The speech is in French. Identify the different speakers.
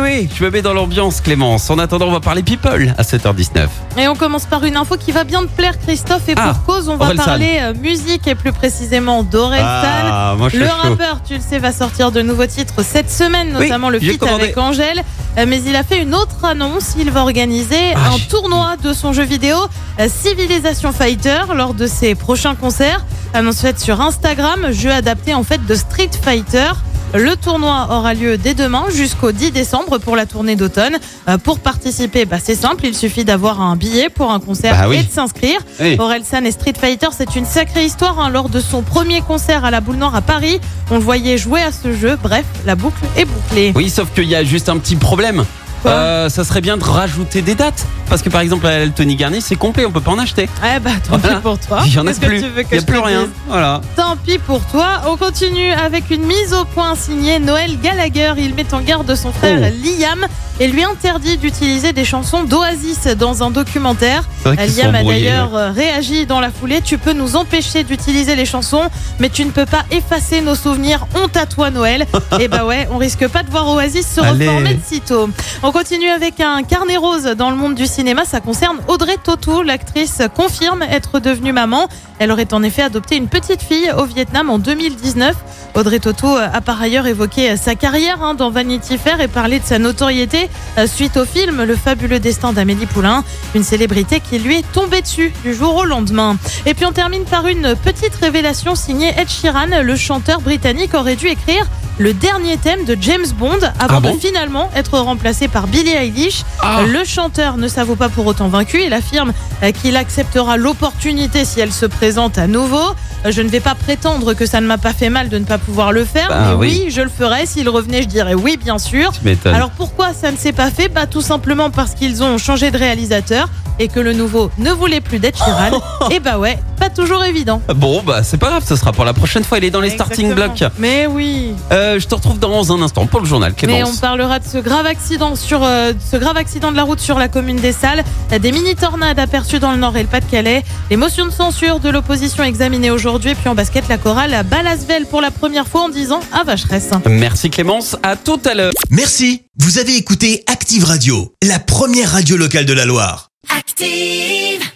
Speaker 1: oui, je me mets dans l'ambiance, Clémence. En attendant, on va parler people à 7h19.
Speaker 2: Et on commence par une info qui va bien te plaire, Christophe. Et
Speaker 1: Ah,
Speaker 2: pour cause, on va parler euh, musique et plus précisément d'Orelsan.
Speaker 1: Ah,
Speaker 2: Le
Speaker 1: chaud.
Speaker 2: rappeur, tu le sais, va sortir de nouveaux titres cette semaine,
Speaker 1: Oui,
Speaker 2: notamment le feat avec Angèle. Euh, Mais il a fait une autre annonce. Il va organiser
Speaker 1: Ah,
Speaker 2: un tournoi de son jeu vidéo euh, Civilization Fighter lors de ses prochains concerts. Annonce faite sur Instagram, jeu adapté en fait de Street Fighter. Le tournoi aura lieu dès demain jusqu'au 10 décembre pour la tournée d'automne. Euh, Pour participer, bah, c'est simple, il suffit d'avoir un billet pour un concert
Speaker 1: Bah oui.
Speaker 2: et de s'inscrire.
Speaker 1: Oui.
Speaker 2: Orelsan et Street Fighter, c'est une sacrée histoire. hein. Lors de son premier concert à la Boule Noire à Paris, on le voyait jouer à ce jeu. Bref, la boucle est bouclée.
Speaker 1: Oui, sauf qu'il y a juste un petit problème. Euh, ça serait bien de rajouter des dates. Parce que par exemple, à Tony Garnier, c'est complet, on peut pas en acheter.
Speaker 2: Eh bah, tant
Speaker 1: Voilà.
Speaker 2: pis pour toi.
Speaker 1: Il y en a plus. Il y a plus rien. Voilà.
Speaker 2: Tant pis pour toi. On continue avec une mise au point signée Noël Gallagher. Il met en garde son frère
Speaker 1: Oh.
Speaker 2: Liam et lui interdit d'utiliser des chansons d'Oasis dans un documentaire. Liam a d'ailleurs euh, réagi dans la foulée. Tu peux nous empêcher d'utiliser les chansons, mais tu ne peux pas effacer nos souvenirs. Honte à toi, Noël. et bah ouais, on risque pas de voir Oasis se
Speaker 1: Allez.
Speaker 2: reformer de sitôt. On continue avec un carnet rose dans le monde du cinéma. Ça concerne Audrey Tautou. L'actrice confirme être devenue maman. Elle aurait en effet adopté une petite fille au Vietnam en 2019. Audrey Tautou a par ailleurs évoqué sa carrière hein, dans Vanity Fair et parlé de sa notoriété suite au film Le fabuleux destin d'Amélie Poulain, une célébrité qui lui est tombée dessus du jour au lendemain. Et puis on termine par une petite révélation signée Ed Sheeran, le chanteur britannique aurait dû écrire le dernier thème de James Bond avant
Speaker 1: Ah bon
Speaker 2: de finalement être remplacé par Billie Eilish.
Speaker 1: Ah.
Speaker 2: Le chanteur ne s'avoue pas pour autant vaincu. Il affirme euh, qu'il acceptera l'opportunité si elle se présente à nouveau. Euh, Je ne vais pas prétendre que ça ne m'a pas fait mal de ne pas pouvoir le faire,
Speaker 1: Bah
Speaker 2: mais
Speaker 1: oui.
Speaker 2: oui, je le ferai. S'il revenait, je dirais oui, bien sûr. Alors pourquoi ça ne s'est pas fait? Bah tout simplement parce qu'ils ont changé de réalisateur et que le nouveau ne voulait plus d'être Sheeran. et bah ouais, pas toujours évident.
Speaker 1: Bon, bah c'est pas grave, ce sera pour la prochaine fois. Il est dans les starting
Speaker 2: Exactement.
Speaker 1: blocks.
Speaker 2: Mais oui.
Speaker 1: Euh, je te retrouve dans un instant pour le journal,
Speaker 2: Mais on
Speaker 1: Clémence.
Speaker 2: parlera de ce grave accident sur euh, ce grave accident de la route sur la commune des Salles, des mini tornades aperçues dans le nord et le Pas-de-Calais, les motions de censure de l'opposition examinées aujourd'hui, puis en basket la chorale à Balasvel pour la première fois en 10 ans à Vacheresse.
Speaker 1: Merci Clémence, à tout à l'heure.
Speaker 3: Merci, vous avez écouté Active Radio, la première radio locale de la Loire.
Speaker 4: Active.